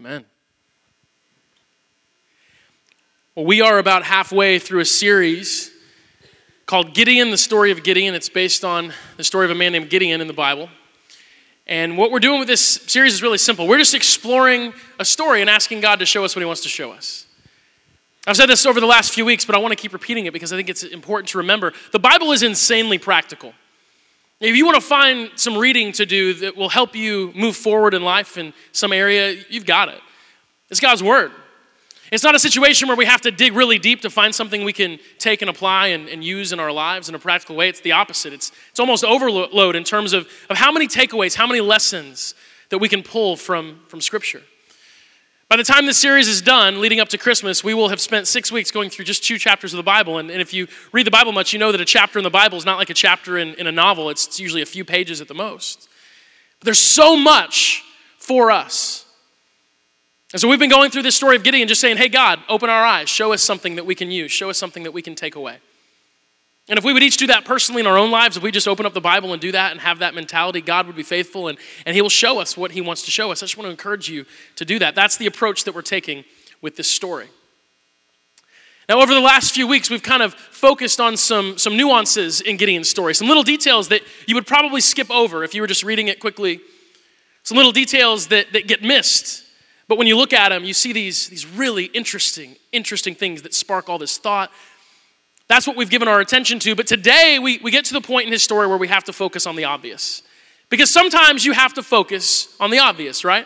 Amen. Well, we are about halfway through a series called Gideon, the story of Gideon. It's based on the story of a man named Gideon in the Bible. And what we're doing with this series is really simple. We're just exploring a story and asking God to show us what He wants to show us. I've said this over the last few weeks, but I want to keep repeating it because I think it's important to remember. The Bible is insanely practical. If you want to find some reading to do that will help you move forward in life in some area, you've got it. It's God's Word. It's not a situation where we have to dig really deep to find something we can take and apply and, and, use in our lives in a practical way. It's the opposite. It's, it's almost overload in terms of, of how many takeaways, how many lessons that we can pull from, from Scripture. By the time this series is done, leading up to Christmas, we will have spent six weeks going through just two chapters of the Bible. And, and if you read the Bible much, you know that a chapter in the Bible is not like a chapter in, in a novel, it's, it's usually a few pages at the most. But there's so much for us. And so we've been going through this story of Gideon, just saying, hey, God, open our eyes, show us something that we can use, show us something that we can take away. And if we would each do that personally in our own lives, if we just open up the Bible and do that and have that mentality, God would be faithful and, and He will show us what He wants to show us. I just want to encourage you to do that. That's the approach that we're taking with this story. Now, over the last few weeks, we've kind of focused on some, some nuances in Gideon's story, some little details that you would probably skip over if you were just reading it quickly, some little details that, that get missed but when you look at them, you see these, these really interesting, interesting things that spark all this thought. That's what we've given our attention to. But today, we, we get to the point in his story where we have to focus on the obvious. Because sometimes you have to focus on the obvious, right?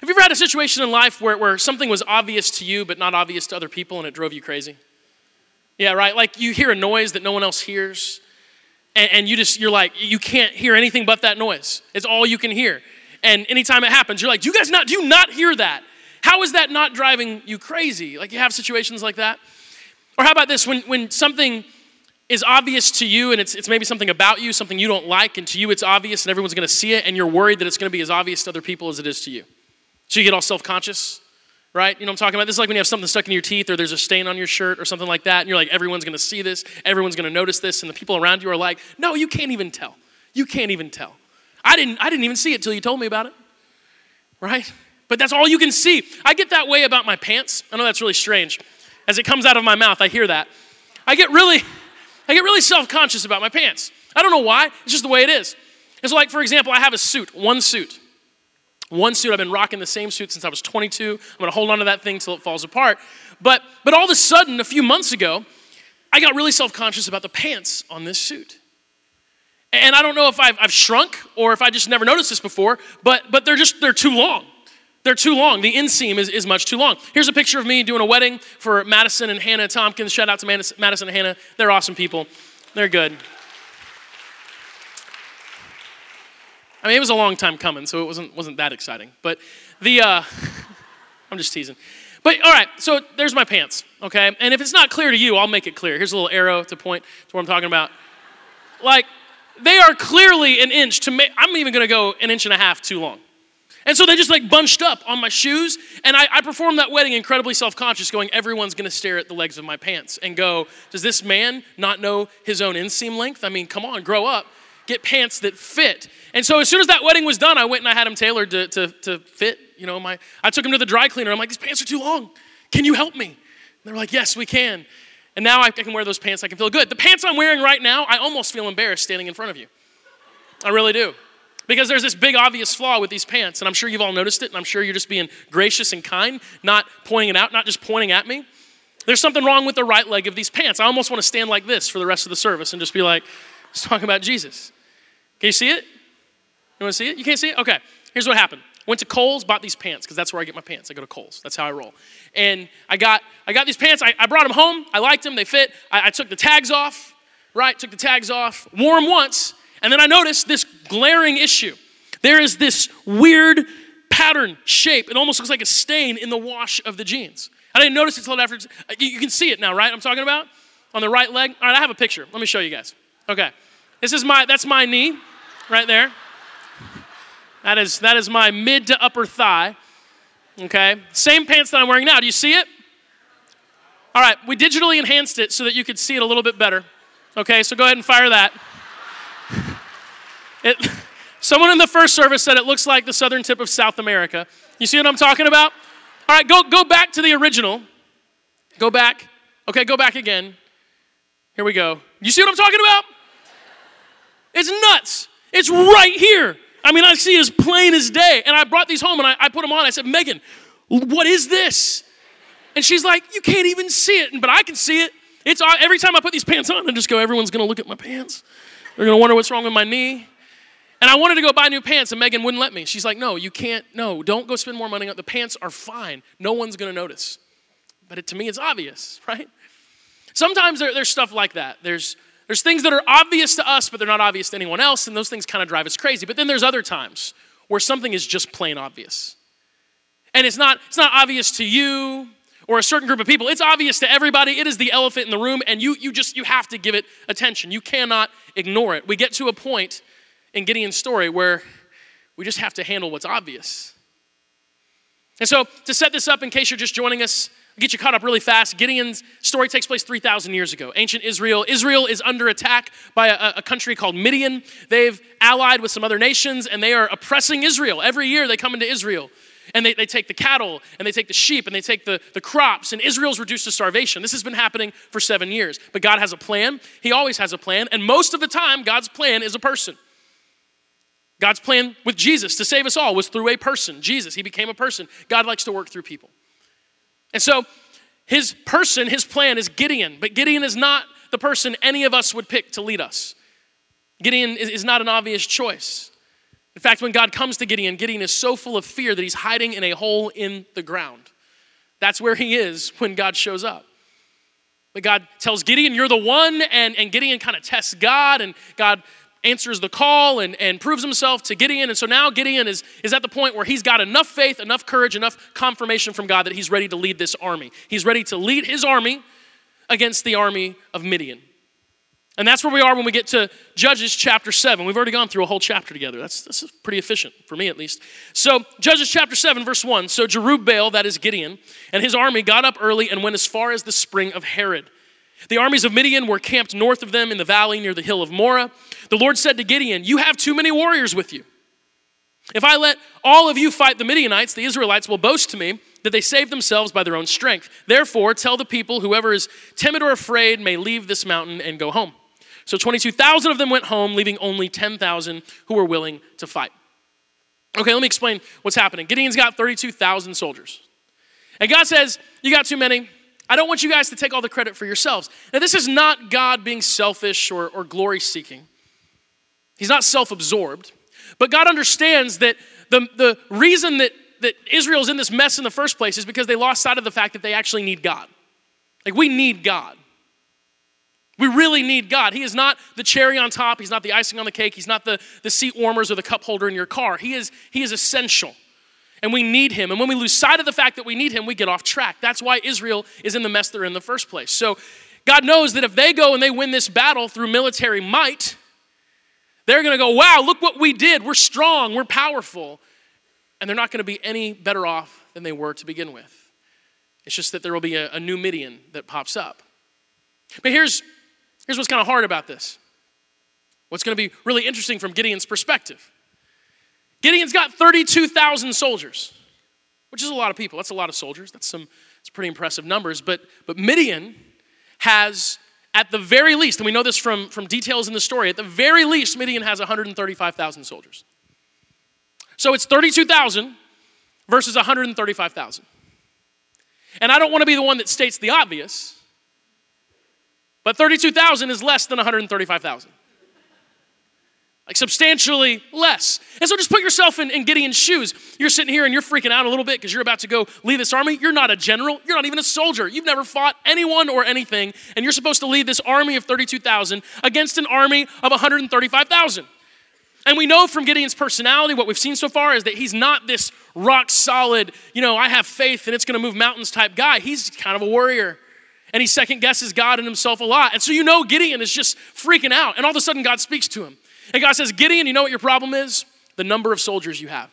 Have you ever had a situation in life where, where something was obvious to you but not obvious to other people and it drove you crazy? Yeah, right? Like you hear a noise that no one else hears, and, and you just, you're like, you can't hear anything but that noise. It's all you can hear. And anytime it happens, you're like, you guys not, do you not hear that? How is that not driving you crazy? Like you have situations like that? Or how about this, when, when something is obvious to you and it's, it's maybe something about you, something you don't like, and to you it's obvious and everyone's gonna see it, and you're worried that it's gonna be as obvious to other people as it is to you. So you get all self conscious, right? You know what I'm talking about? This is like when you have something stuck in your teeth or there's a stain on your shirt or something like that, and you're like, everyone's gonna see this, everyone's gonna notice this, and the people around you are like, no, you can't even tell. You can't even tell. I didn't, I didn't even see it till you told me about it. Right? But that's all you can see. I get that way about my pants. I know that's really strange. As it comes out of my mouth, I hear that. I get really, I get really self-conscious about my pants. I don't know why. It's just the way it is. It's like, for example, I have a suit, one suit. One suit, I've been rocking the same suit since I was 22. I'm gonna hold on to that thing till it falls apart. But, but all of a sudden, a few months ago, I got really self conscious about the pants on this suit. And I don't know if I've, I've shrunk or if I just never noticed this before, but, but they're just, they're too long. They're too long. The inseam is, is much too long. Here's a picture of me doing a wedding for Madison and Hannah Tompkins. Shout out to Madison and Hannah. They're awesome people. They're good. I mean, it was a long time coming, so it wasn't, wasn't that exciting. But the, uh, I'm just teasing. But all right, so there's my pants, okay? And if it's not clear to you, I'll make it clear. Here's a little arrow to point to what I'm talking about. Like, they are clearly an inch to make, I'm even gonna go an inch and a half too long. And so they just like bunched up on my shoes. And I, I performed that wedding incredibly self conscious, going, everyone's gonna stare at the legs of my pants and go, does this man not know his own inseam length? I mean, come on, grow up. Get pants that fit. And so as soon as that wedding was done, I went and I had them tailored to, to, to fit. You know, my, I took them to the dry cleaner. I'm like, these pants are too long. Can you help me? And they were like, yes, we can. And now I can wear those pants, I can feel good. The pants I'm wearing right now, I almost feel embarrassed standing in front of you. I really do. Because there's this big obvious flaw with these pants, and I'm sure you've all noticed it, and I'm sure you're just being gracious and kind, not pointing it out, not just pointing at me. There's something wrong with the right leg of these pants. I almost want to stand like this for the rest of the service and just be like, let's talk about Jesus. Can you see it? You want to see it? You can't see it? Okay. Here's what happened. Went to Kohl's, bought these pants because that's where I get my pants. I go to Kohl's. That's how I roll. And I got I got these pants. I, I brought them home. I liked them. They fit. I, I took the tags off. Right. Took the tags off. Wore them once, and then I noticed this glaring issue. There is this weird pattern shape. It almost looks like a stain in the wash of the jeans. I didn't notice it until after. You can see it now, right? I'm talking about on the right leg. All right. I have a picture. Let me show you guys. Okay. This is my that's my knee, right there. That is, that is my mid to upper thigh. Okay? Same pants that I'm wearing now. Do you see it? All right, we digitally enhanced it so that you could see it a little bit better. Okay, so go ahead and fire that. It, Someone in the first service said it looks like the southern tip of South America. You see what I'm talking about? All right, go, go back to the original. Go back. Okay, go back again. Here we go. You see what I'm talking about? It's nuts. It's right here. I mean, I see as plain as day. And I brought these home and I, I put them on. I said, Megan, what is this? And she's like, You can't even see it, but I can see it. It's uh, every time I put these pants on, I just go, Everyone's gonna look at my pants. They're gonna wonder what's wrong with my knee. And I wanted to go buy new pants, and Megan wouldn't let me. She's like, No, you can't. No, don't go spend more money on the pants are fine. No one's gonna notice. But it, to me, it's obvious, right? Sometimes there, there's stuff like that. There's there's things that are obvious to us, but they're not obvious to anyone else, and those things kind of drive us crazy. But then there's other times where something is just plain obvious. And it's not, it's not obvious to you or a certain group of people. It's obvious to everybody. It is the elephant in the room, and you, you just you have to give it attention. You cannot ignore it. We get to a point in Gideon's story where we just have to handle what's obvious. And so, to set this up, in case you're just joining us, I'll get you caught up really fast. Gideon's story takes place 3,000 years ago. Ancient Israel. Israel is under attack by a, a, country called Midian. They've allied with some other nations and they are oppressing Israel. Every year they come into Israel and they, they take the cattle and they take the sheep and they take the, the crops and Israel's reduced to starvation. This has been happening for seven years. But God has a plan. He always has a plan. And most of the time, God's plan is a person. God's plan with Jesus to save us all was through a person, Jesus. He became a person. God likes to work through people. And so his person, his plan is Gideon, but Gideon is not the person any of us would pick to lead us. Gideon is not an obvious choice. In fact, when God comes to Gideon, Gideon is so full of fear that he's hiding in a hole in the ground. That's where he is when God shows up. But God tells Gideon, You're the one, and, and Gideon kind of tests God, and God answers the call and, and proves himself to Gideon. And so now Gideon is, is at the point where he's got enough faith, enough courage, enough confirmation from God that he's ready to lead this army. He's ready to lead his army against the army of Midian. And that's where we are when we get to Judges chapter 7. We've already gone through a whole chapter together. That's, that's pretty efficient, for me at least. So, Judges chapter 7, verse 1. So, Jerubbaal, that is Gideon, and his army got up early and went as far as the spring of Harod. The armies of Midian were camped north of them in the valley near the hill of Moreh. The Lord said to Gideon, You have too many warriors with you. If I let all of you fight the Midianites, the Israelites will boast to me that they saved themselves by their own strength. Therefore, tell the people, whoever is timid or afraid may leave this mountain and go home. So 22,000 of them went home, leaving only 10,000 who were willing to fight. Okay, let me explain what's happening. Gideon's got 32,000 soldiers. And God says, You got too many. I don't want you guys to take all the credit for yourselves. Now, this is not God being selfish or, or glory seeking, He's not self absorbed. But God understands that the, the reason that, that Israel's in this mess in the first place is because they lost sight of the fact that they actually need God. Like, we need God. We really need God. He is not the cherry on top. He's not the icing on the cake. He's not the, the seat warmers or the cup holder in your car. He is, he is essential and we need him. And when we lose sight of the fact that we need him, we get off track. That's why Israel is in the mess they're in the first place. So God knows that if they go and they win this battle through military might, they're going to go, wow, look what we did. We're strong, we're powerful. And they're not going to be any better off than they were to begin with. It's just that there will be a, a new Midian that pops up. But here's, here's what's kind of hard about this. What's going to be really interesting from Gideon's perspective. Gideon's got 32,000 soldiers, which is a lot of people. That's a lot of soldiers. That's some it's pretty impressive numbers. But, but Midian has, at the very least, and we know this from, from details in the story, at the very least, Midian has 135,000 soldiers. So it's 32,000 versus 135,000. And I don't want to be the one that states the obvious, but 32,000 is less than 135,000 like substantially less. And so just put yourself in, in Gideon's shoes. You're sitting here and you're freaking out a little bit because you're about to go lead this army. You're not a general, you're not even a soldier. You've never fought anyone or anything, and you're supposed to lead this army of 32,000 against an army of 135,000. And we know from Gideon's personality, what we've seen so far is that he's not this rock solid, you know, I have faith and it's gonna move mountains type guy. He's kind of a warrior and he second guesses God and himself a lot. And so you know Gideon is just freaking out. And all of a sudden, God speaks to him. And God says, Gideon, you know what your problem is? The number of soldiers you have.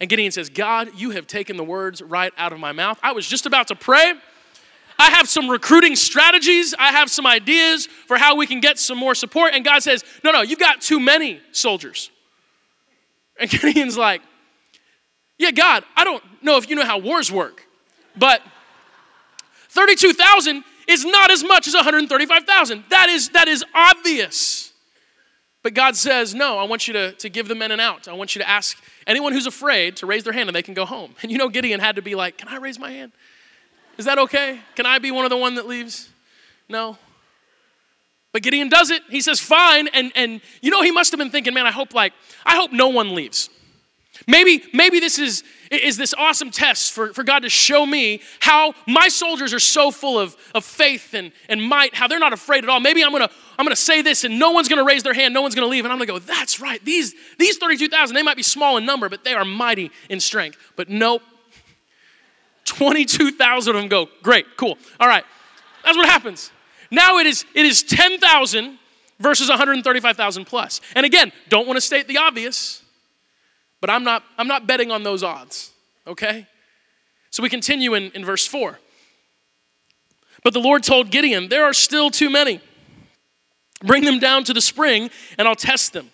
And Gideon says, God, you have taken the words right out of my mouth. I was just about to pray. I have some recruiting strategies. I have some ideas for how we can get some more support. And God says, No, no, you've got too many soldiers. And Gideon's like, Yeah, God, I don't know if you know how wars work, but 32,000 is not as much as 135,000. That is, that is obvious. But God says, No, I want you to, to give the men an out. I want you to ask anyone who's afraid to raise their hand and they can go home. And you know, Gideon had to be like, Can I raise my hand? Is that okay? Can I be one of the one that leaves? No. But Gideon does it. He says, fine. And, and you know, he must have been thinking, man, I hope like, I hope no one leaves. Maybe, maybe this is, is this awesome test for, for God to show me how my soldiers are so full of, of faith and, and might, how they're not afraid at all. Maybe I'm gonna, I'm gonna say this and no one's gonna raise their hand, no one's gonna leave. And I'm gonna go, that's right. These, these 32,000, they might be small in number, but they are mighty in strength. But nope. 22,000 of them go, great, cool. All right. That's what happens. Now it is, it is 10,000 versus 135,000 plus. And again, don't want to state the obvious, but I'm not, I'm not betting on those odds, okay? So we continue in, in verse 4. But the Lord told Gideon, There are still too many. Bring them down to the spring, and I'll test them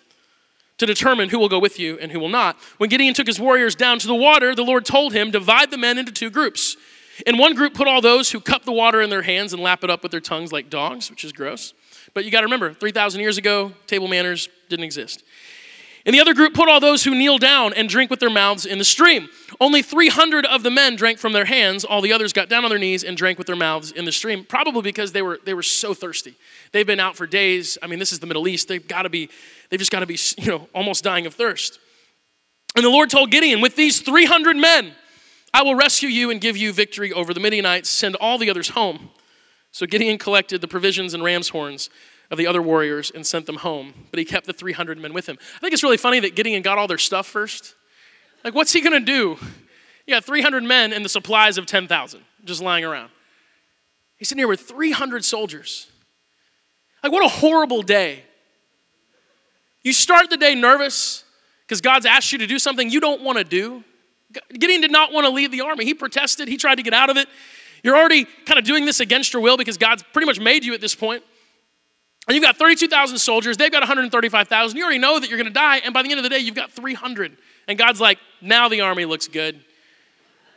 to determine who will go with you and who will not. When Gideon took his warriors down to the water, the Lord told him, Divide the men into two groups. In one group, put all those who cup the water in their hands and lap it up with their tongues like dogs, which is gross. But you got to remember, 3,000 years ago, table manners didn't exist. In the other group, put all those who kneel down and drink with their mouths in the stream. Only 300 of the men drank from their hands. All the others got down on their knees and drank with their mouths in the stream, probably because they were, they were so thirsty. They've been out for days. I mean, this is the Middle East. They've got to be, they've just got to be, you know, almost dying of thirst. And the Lord told Gideon, with these 300 men, I will rescue you and give you victory over the Midianites. Send all the others home. So Gideon collected the provisions and ram's horns of the other warriors and sent them home. But he kept the 300 men with him. I think it's really funny that Gideon got all their stuff first. Like, what's he going to do? You got 300 men and the supplies of 10,000 just lying around. He's sitting here with 300 soldiers. Like, what a horrible day. You start the day nervous because God's asked you to do something you don't want to do. Gideon did not want to leave the army. He protested, he tried to get out of it. You're already kind of doing this against your will because God's pretty much made you at this point. And you've got 32,000 soldiers, they've got 135,000. You already know that you're going to die, and by the end of the day, you've got 300. And God's like, now the army looks good.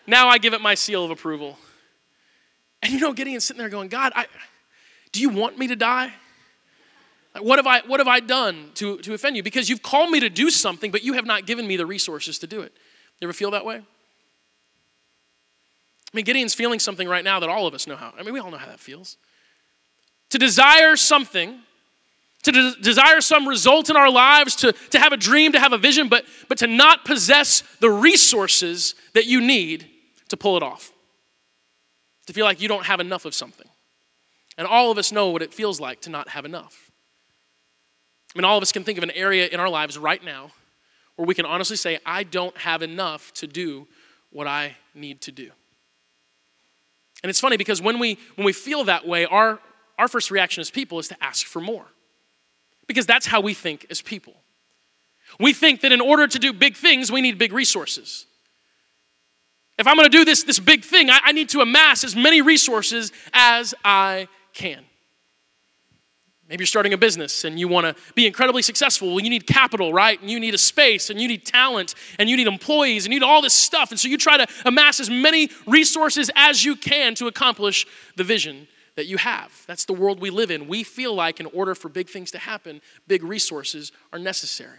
Now I give it my seal of approval. And you know, Gideon's sitting there going, God, I, do you want me to die? what have I, what have I done to, to offend you? Because you've called me to do something, but you have not given me the resources to do it. You ever feel that way? I mean, Gideon's feeling something right now that all of us know how. I mean, we all know how that feels. To desire something, to de- desire some result in our lives, to, to have a dream, to have a vision, but, but to not possess the resources that you need to pull it off. To feel like you don't have enough of something. And all of us know what it feels like to not have enough. I mean, all of us can think of an area in our lives right now where we can honestly say, I don't have enough to do what I need to do. And it's funny because when we when we feel that way, our, our first reaction as people is to ask for more. Because that's how we think as people. We think that in order to do big things, we need big resources. If I'm gonna do this, this big thing, I, I need to amass as many resources as I can. Maybe you're starting a business and you want to be incredibly successful. Well, you need capital, right? And you need a space and you need talent and you need employees and you need all this stuff. And so you try to amass as many resources as you can to accomplish the vision that you have. That's the world we live in. We feel like in order for big things to happen, big resources are necessary.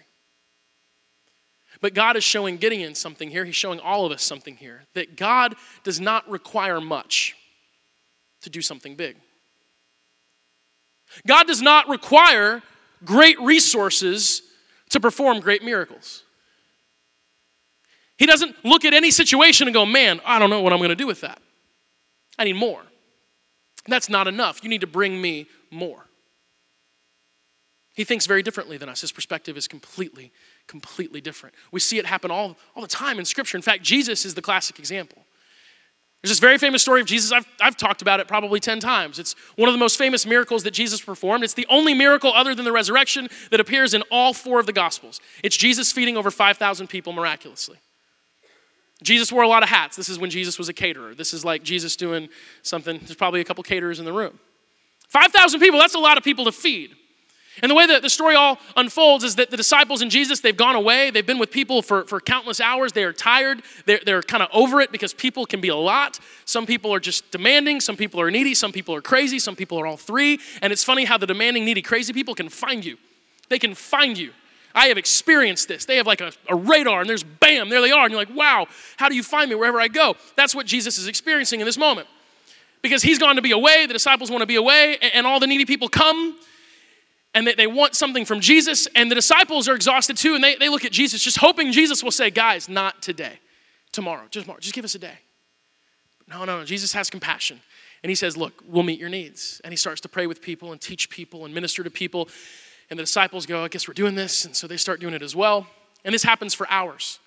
But God is showing Gideon something here. He's showing all of us something here that God does not require much to do something big. God does not require great resources to perform great miracles. He doesn't look at any situation and go, man, I don't know what I'm going to do with that. I need more. That's not enough. You need to bring me more. He thinks very differently than us. His perspective is completely, completely different. We see it happen all, all the time in Scripture. In fact, Jesus is the classic example. There's this very famous story of Jesus. I've, I've talked about it probably 10 times. It's one of the most famous miracles that Jesus performed. It's the only miracle other than the resurrection that appears in all four of the Gospels. It's Jesus feeding over 5,000 people miraculously. Jesus wore a lot of hats. This is when Jesus was a caterer. This is like Jesus doing something. There's probably a couple caterers in the room. 5,000 people, that's a lot of people to feed. And the way that the story all unfolds is that the disciples and Jesus, they've gone away. They've been with people for, for countless hours. They are tired. They're, they're kind of over it because people can be a lot. Some people are just demanding. Some people are needy. Some people are crazy. Some people are all three. And it's funny how the demanding, needy, crazy people can find you. They can find you. I have experienced this. They have like a, a radar and there's bam, there they are. And you're like, wow, how do you find me wherever I go? That's what Jesus is experiencing in this moment. Because he's gone to be away, the disciples want to be away, and, and all the needy people come and they, they want something from Jesus, and the disciples are exhausted too, and they, they look at Jesus just hoping Jesus will say, Guys, not today, tomorrow, just tomorrow, just give us a day. No, no, no. Jesus has compassion. And he says, Look, we'll meet your needs. And he starts to pray with people and teach people and minister to people. And the disciples go, I guess we're doing this. And so they start doing it as well. And this happens for hours.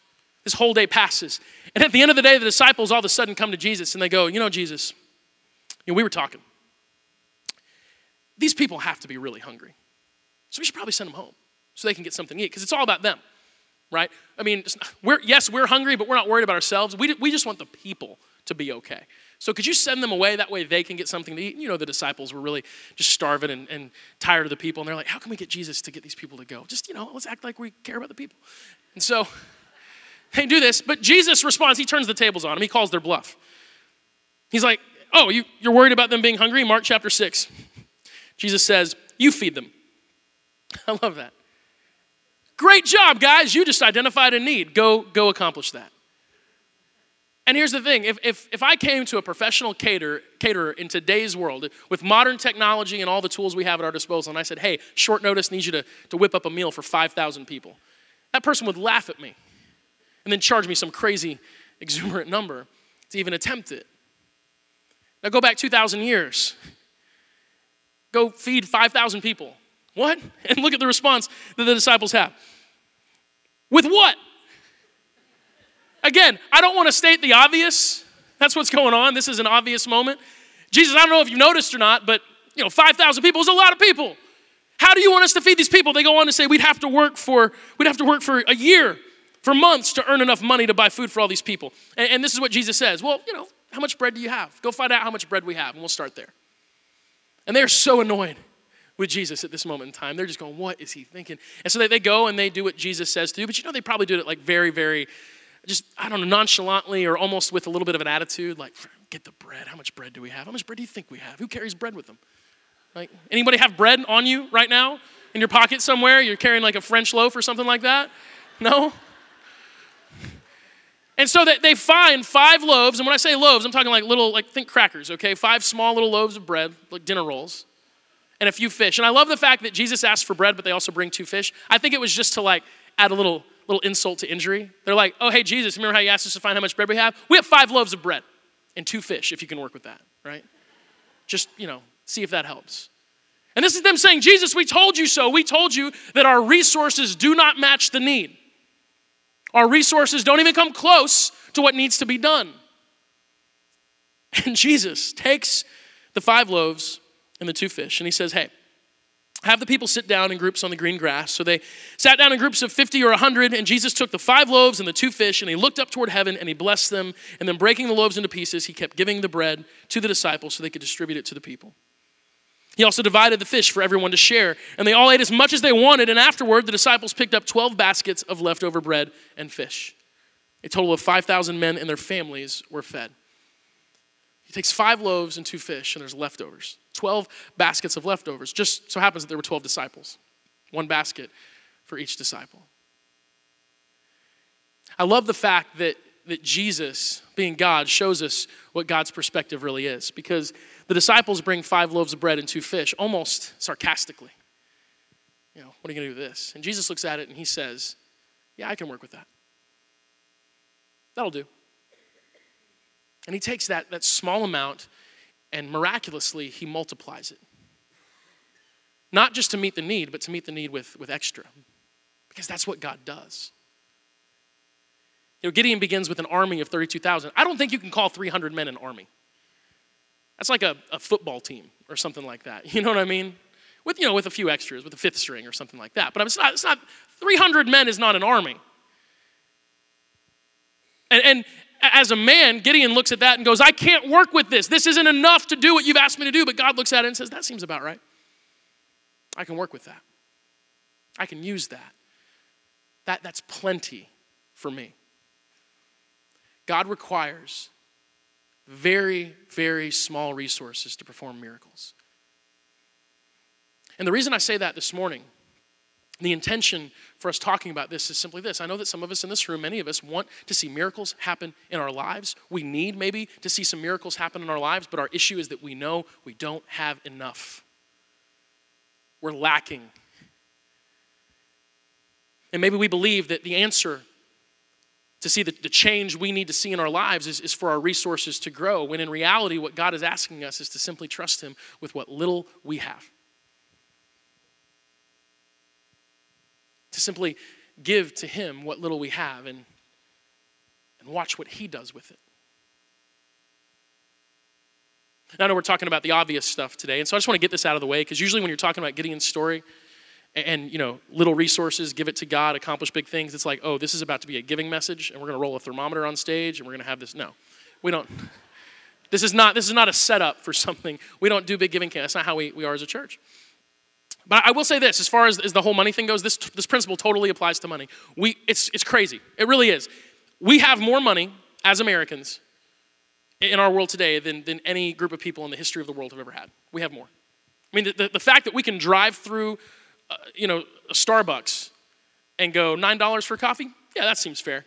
This whole day passes. And at the end of the day, the disciples all of a sudden come to Jesus and they go, You know, Jesus, you know, we were talking. These people have to be really hungry. So we should probably send them home so they can get something to eat because it's all about them, right? I mean, we're, yes, we're hungry, but we're not worried about ourselves. We, we just want the people to be okay. So could you send them away? That way they can get something to eat. You know, the disciples were really just starving and, and tired of the people. And they're like, how can we get Jesus to get these people to go? Just, you know, let's act like we care about the people. And so they do this. But Jesus responds. He turns the tables on them. He calls their bluff. He's like, oh, you, you're worried about them being hungry? Mark chapter 6. Jesus says, you feed them. I love that. Great job, guys. You just identified a need. Go, go accomplish that. And here's the thing if, if, if I came to a professional caterer, caterer in today's world with modern technology and all the tools we have at our disposal, and I said, hey, short notice, need you to, to whip up a meal for 5,000 people, that person would laugh at me and then charge me some crazy, exuberant number to even attempt it. Now go back 2,000 years. Go feed 5,000 people. What? And look at the response that the disciples have. With what? Again, I don't want to state the obvious. That's what's going on. This is an obvious moment. Jesus, I don't know if you noticed or not, but you know, 5,000 people is a lot of people. How do you want us to feed these people? They go on to say we'd have to work for we'd have to work for a year, for months to earn enough money to buy food for all these people. And, and this is what Jesus says. Well, you know, how much bread do you have? Go find out how much bread we have, and we'll start there. And they're so annoyed with Jesus at this moment in time. They're just going, what is he thinking? And so they, they go and they do what Jesus says to do, but you know, they probably did it like very, very, just, I don't know, nonchalantly or almost with a little bit of an attitude, like, get the bread. How much bread do we have? How much bread do you think we have? Who carries bread with them? Like, anybody have bread on you right now? In your pocket somewhere? You're carrying like a French loaf or something like that? No? And so they find five loaves, and when I say loaves, I'm talking like little, like think crackers, okay? Five small little loaves of bread, like dinner rolls and a few fish. And I love the fact that Jesus asked for bread, but they also bring two fish. I think it was just to like add a little little insult to injury. They're like, oh, hey, Jesus, remember how you asked us to find how much bread we have? We have five loaves of bread and two fish, if you can work with that, right? Just, you know, see if that helps. And this is them saying, Jesus, we told you so. We told you that our resources do not match the need. Our resources don't even come close to what needs to be done. And Jesus takes the five loaves and the two fish. And he says, Hey, have the people sit down in groups on the green grass. So they sat down in groups of 50 or 100, and Jesus took the five loaves and the two fish, and he looked up toward heaven and he blessed them. And then, breaking the loaves into pieces, he kept giving the bread to the disciples so they could distribute it to the people. He also divided the fish for everyone to share, and they all ate as much as they wanted. And afterward, the disciples picked up 12 baskets of leftover bread and fish. A total of 5,000 men and their families were fed. He takes five loaves and two fish, and there's leftovers. 12 baskets of leftovers. Just so happens that there were 12 disciples, one basket for each disciple. I love the fact that, that Jesus, being God, shows us what God's perspective really is because the disciples bring five loaves of bread and two fish almost sarcastically. You know, what are you going to do with this? And Jesus looks at it and he says, Yeah, I can work with that. That'll do. And he takes that, that small amount and miraculously, he multiplies it. Not just to meet the need, but to meet the need with, with extra. Because that's what God does. You know, Gideon begins with an army of 32,000. I don't think you can call 300 men an army. That's like a, a football team or something like that. You know what I mean? With, you know, with a few extras, with a fifth string or something like that. But it's not, it's not 300 men is not an army. And, and, as a man, Gideon looks at that and goes, I can't work with this. This isn't enough to do what you've asked me to do. But God looks at it and says, That seems about right. I can work with that. I can use that. that that's plenty for me. God requires very, very small resources to perform miracles. And the reason I say that this morning, the intention for us talking about this is simply this. I know that some of us in this room, many of us, want to see miracles happen in our lives. We need maybe to see some miracles happen in our lives, but our issue is that we know we don't have enough. We're lacking. And maybe we believe that the answer to see the, the change we need to see in our lives is, is for our resources to grow, when in reality, what God is asking us is to simply trust Him with what little we have. To simply give to Him what little we have and, and watch what He does with it. Now, I know we're talking about the obvious stuff today, and so I just want to get this out of the way because usually when you're talking about Gideon's story, and you know little resources give it to god accomplish big things it's like oh this is about to be a giving message and we're going to roll a thermometer on stage and we're going to have this no. We don't this is not this is not a setup for something. We don't do big giving that's not how we, we are as a church but i will say this as far as, as the whole money thing goes this, this principle totally applies to money. We it's, it's crazy. It really is. We have more money as americans in our world today than, than any group of people in the history of the world have ever had. We have more. I mean the, the, the fact that we can drive through uh, you know, a Starbucks and go, $9 for coffee? Yeah, that seems fair.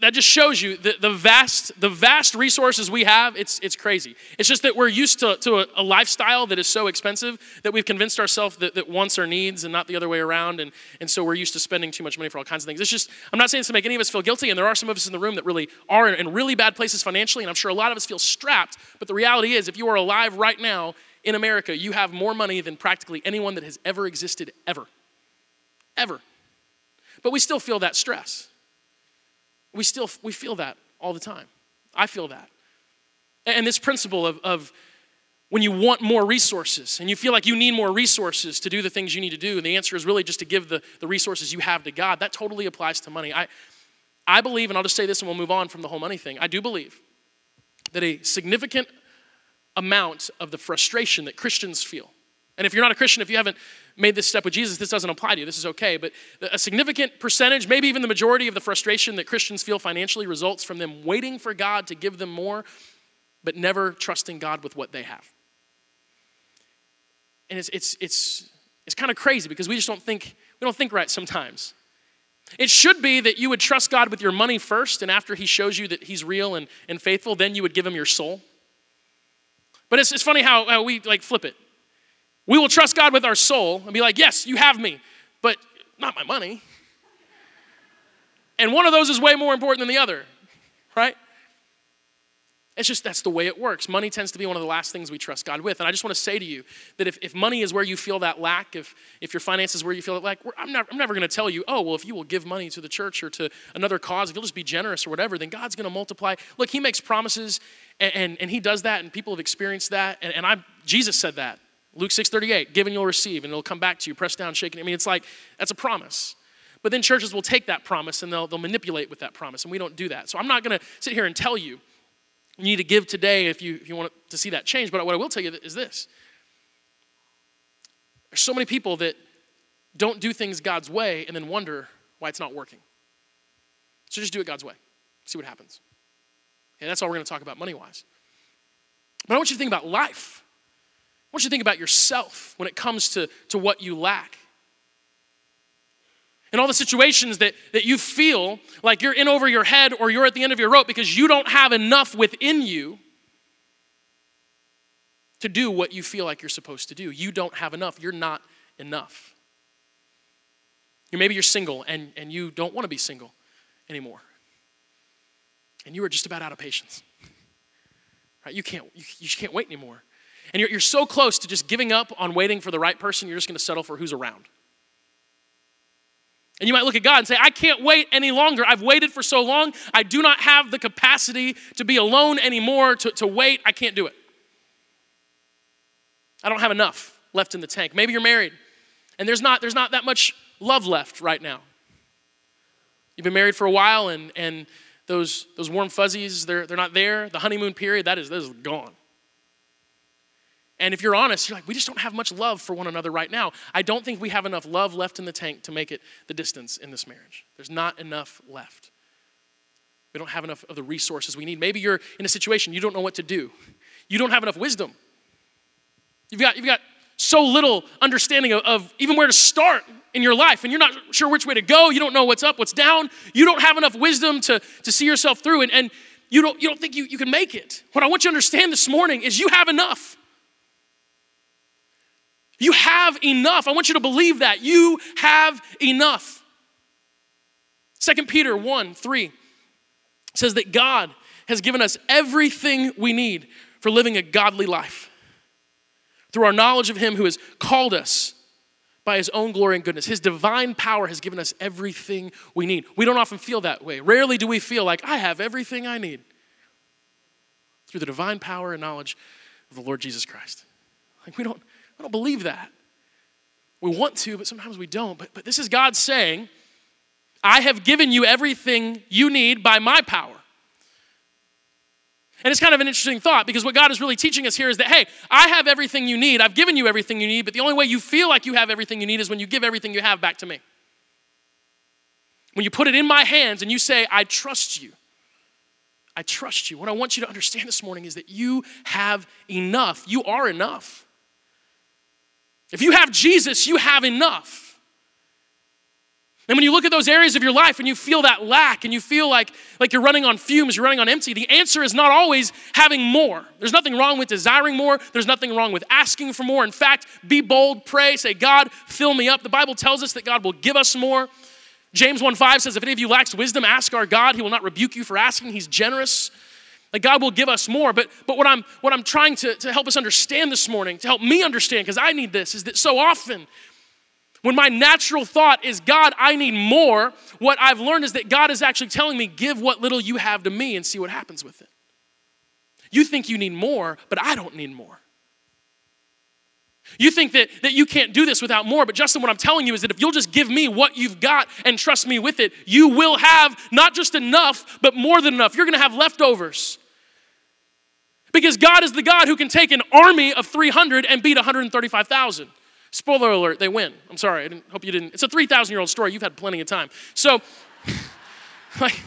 That just shows you the, the, vast, the vast resources we have. It's, it's crazy. It's just that we're used to, to a, a lifestyle that is so expensive that we've convinced ourselves that, that wants are needs and not the other way around. And, and so we're used to spending too much money for all kinds of things. It's just, I'm not saying this to make any of us feel guilty, and there are some of us in the room that really are in really bad places financially, and I'm sure a lot of us feel strapped. But the reality is, if you are alive right now in America, you have more money than practically anyone that has ever existed, ever. Ever. But we still feel that stress. We still we feel that all the time. I feel that. And this principle of, of when you want more resources and you feel like you need more resources to do the things you need to do, and the answer is really just to give the, the resources you have to God, that totally applies to money. I, I believe, and I'll just say this and we'll move on from the whole money thing, I do believe that a significant amount of the frustration that Christians feel. And if you're not a Christian, if you haven't made this step with Jesus, this doesn't apply to you. This is okay. But a significant percentage, maybe even the majority of the frustration that Christians feel financially results from them waiting for God to give them more, but never trusting God with what they have. And it's, it's, it's, it's kind of crazy because we just don't think, we don't think right sometimes. It should be that you would trust God with your money first, and after He shows you that He's real and, and faithful, then you would give Him your soul. But it's, it's funny how, how we like flip it. We will trust God with our soul and be like, yes, you have me, but not my money. And one of those is way more important than the other, right? It's just that's the way it works. Money tends to be one of the last things we trust God with. And I just want to say to you that if, if money is where you feel that lack, if, if your finances where you feel that lack, I'm, not, I'm never going to tell you, oh, well, if you will give money to the church or to another cause, if you'll just be generous or whatever, then God's going to multiply. Look, He makes promises and, and, and, He does that, and people have experienced that. And, and I, Jesus said that. Luke 6:38, give and you'll receive, and it'll come back to you, pressed down, shaken. I mean, it's like, that's a promise. But then churches will take that promise and they'll, they'll manipulate with that promise, and we don't do that. So I'm not going to sit here and tell you you need to give today if you, if you want to see that change. But what I will tell you is this there's so many people that don't do things God's way and then wonder why it's not working. So just do it God's way, see what happens. And that's all we're going to talk about money wise. But I want you to think about life. Want you to think about yourself when it comes to, to what you lack And all the situations that, that you feel like you're in over your head or you're at the end of your rope because you don't have enough within you to do what you feel like you're supposed to do. You don't have enough. You're not enough. Maybe you're single and, and you don't want to be single anymore. And you are just about out of patience. Right? You can't you, you can't wait anymore. And you're, you're so close to just giving up on waiting for the right person, you're just going to settle for who's around. And you might look at God and say, I can't wait any longer. I've waited for so long. I do not have the capacity to be alone anymore, to, to wait. I can't do it. I don't have enough left in the tank. Maybe you're married and there's not, there's not that much love left right now. You've been married for a while and, and those, those warm fuzzies, they're, they're not there. The honeymoon period, that is, that is gone. And if you're honest, you're like, we just don't have much love for one another right now. I don't think we have enough love left in the tank to make it the distance in this marriage. There's not enough left. We don't have enough of the resources we need. Maybe you're in a situation you don't know what to do. You don't have enough wisdom. You've got, you've got so little understanding of, of even where to start in your life, and you're not sure which way to go. You don't know what's up, what's down. You don't have enough wisdom to, to see yourself through, and, and you, don't, you don't think you, you can make it. What I want you to understand this morning is you have enough. You have enough. I want you to believe that. You have enough. 2 Peter 1 3 says that God has given us everything we need for living a godly life through our knowledge of Him who has called us by His own glory and goodness. His divine power has given us everything we need. We don't often feel that way. Rarely do we feel like, I have everything I need through the divine power and knowledge of the Lord Jesus Christ. Like, we don't, we don't believe that. We want to, but sometimes we don't. But, but this is God saying, I have given you everything you need by my power. And it's kind of an interesting thought because what God is really teaching us here is that, hey, I have everything you need. I've given you everything you need, but the only way you feel like you have everything you need is when you give everything you have back to me. When you put it in my hands and you say, I trust you. I trust you. What I want you to understand this morning is that you have enough. You are enough. If you have Jesus, you have enough. And when you look at those areas of your life and you feel that lack and you feel like, like you're running on fumes, you're running on empty, the answer is not always having more. There's nothing wrong with desiring more. There's nothing wrong with asking for more. In fact, be bold, pray, say, God, fill me up. The Bible tells us that God will give us more. James 1 5 says, If any of you lacks wisdom, ask our God. He will not rebuke you for asking. He's generous. Like God will give us more. But, but what, I'm, what I'm trying to, to help us understand this morning, to help me understand, because I need this, is that so often when my natural thought is, God, I need more, what I've learned is that God is actually telling me, give what little you have to me and see what happens with it. You think you need more, but I don't need more. You think that, that you can't do this without more, but Justin, what I'm telling you is that if you'll just give me what you've got and trust me with it, you will have not just enough, but more than enough. You're gonna have leftovers. Because God is the God who can take an army of 300 and beat 135,000. Spoiler alert, they win. I'm sorry, I didn't, hope you didn't. It's a 3,000 year old story. You've had plenty of time. So, like,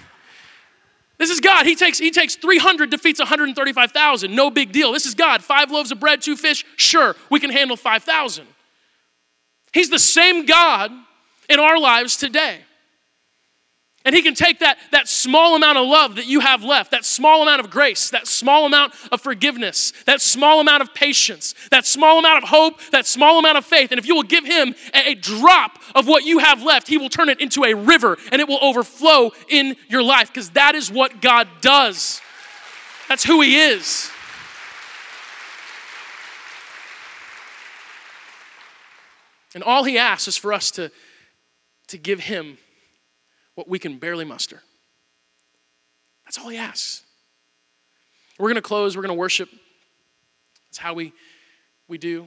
this is God. He takes, he takes 300, defeats 135,000. No big deal. This is God. Five loaves of bread, two fish. Sure, we can handle 5,000. He's the same God in our lives today. And he can take that, that small amount of love that you have left, that small amount of grace, that small amount of forgiveness, that small amount of patience, that small amount of hope, that small amount of faith. And if you will give him a, a drop of what you have left, he will turn it into a river and it will overflow in your life because that is what God does. That's who he is. And all he asks is for us to, to give him what we can barely muster. That's all he asks. We're going to close, we're going to worship. That's how we, we do.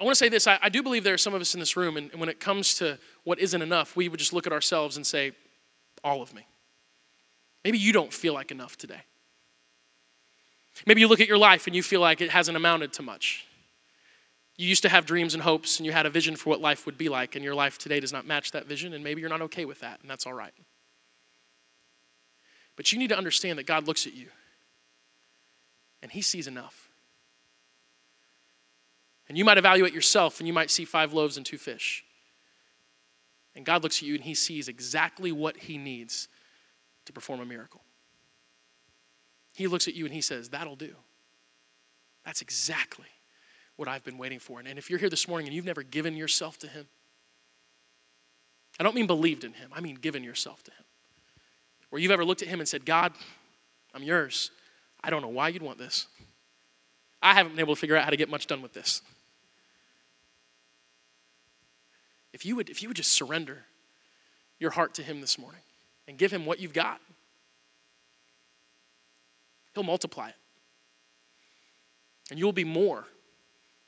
I want to say this I, I, do believe there are some of us in this room, and, and when it comes to what isn't enough, we would just look at ourselves and say, All of me. Maybe you don't feel like enough today. Maybe you look at your life and you feel like it hasn't amounted to much. You used to have dreams and hopes, and you had a vision for what life would be like, and your life today does not match that vision, and maybe you're not okay with that, and that's all right. But you need to understand that God looks at you, and He sees enough. And you might evaluate yourself, and you might see five loaves and two fish. And God looks at you, and He sees exactly what He needs to perform a miracle. He looks at you, and He says, That'll do. That's exactly what I've been waiting for. And if you're here this morning and you've never given yourself to Him, I don't mean believed in Him, I mean given yourself to Him. Where you've ever looked at Him and said, God, I'm yours. I don't know why you'd want this. I haven't been able to figure out how to get much done with this. If you would, if you would just surrender your heart to Him this morning and give Him what you've got, He'll multiply it. And you'll be more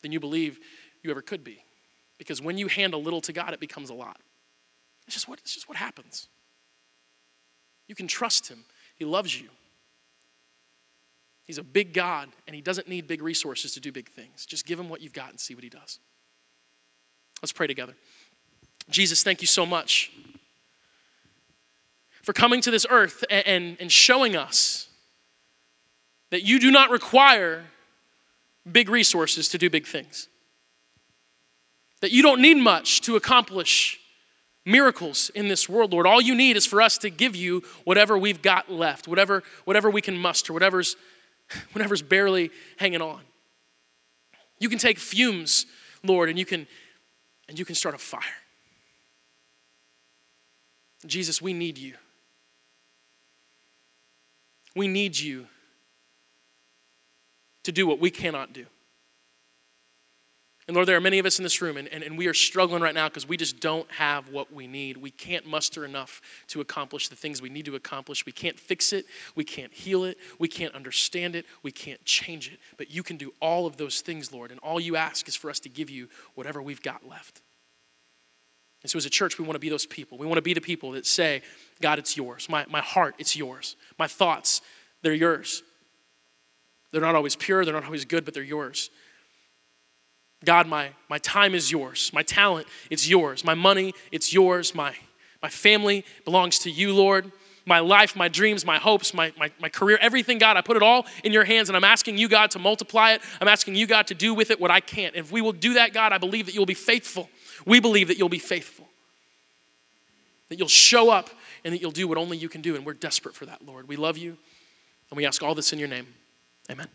than you believe you ever could be. Because when you hand a little to God, it becomes a lot. It's just what, it's just what happens. You can trust Him, He loves you. He's a big God, and He doesn't need big resources to do big things. Just give Him what you've got and see what He does. Let's pray together. Jesus, thank you so much for coming to this earth and, and, and showing us that you do not require big resources to do big things. That you don't need much to accomplish miracles in this world, Lord. All you need is for us to give you whatever we've got left, whatever, whatever we can muster, whatever's, whatever's barely hanging on. You can take fumes, Lord, and you can and you can start a fire. Jesus, we need you. We need you to do what we cannot do. And Lord, there are many of us in this room, and, and, and we are struggling right now because we just don't have what we need. We can't muster enough to accomplish the things we need to accomplish. We can't fix it. We can't heal it. We can't understand it. We can't change it. But you can do all of those things, Lord. And all you ask is for us to give you whatever we've got left. And so, as a church, we want to be those people. We want to be the people that say, God, it's yours. My, my heart, it's yours. My thoughts, they're yours. They're not always pure, they're not always good, but they're yours. God, my, my time is yours. My talent, it's yours. My money, it's yours. My, my family belongs to you, Lord. My life, my dreams, my hopes, my, my, my career, everything, God, I put it all in your hands, and I'm asking you, God, to multiply it. I'm asking you, God, to do with it what I can't. If we will do that, God, I believe that you'll be faithful. We believe that you'll be faithful, that you'll show up, and that you'll do what only you can do. And we're desperate for that, Lord. We love you, and we ask all this in your name. Amen.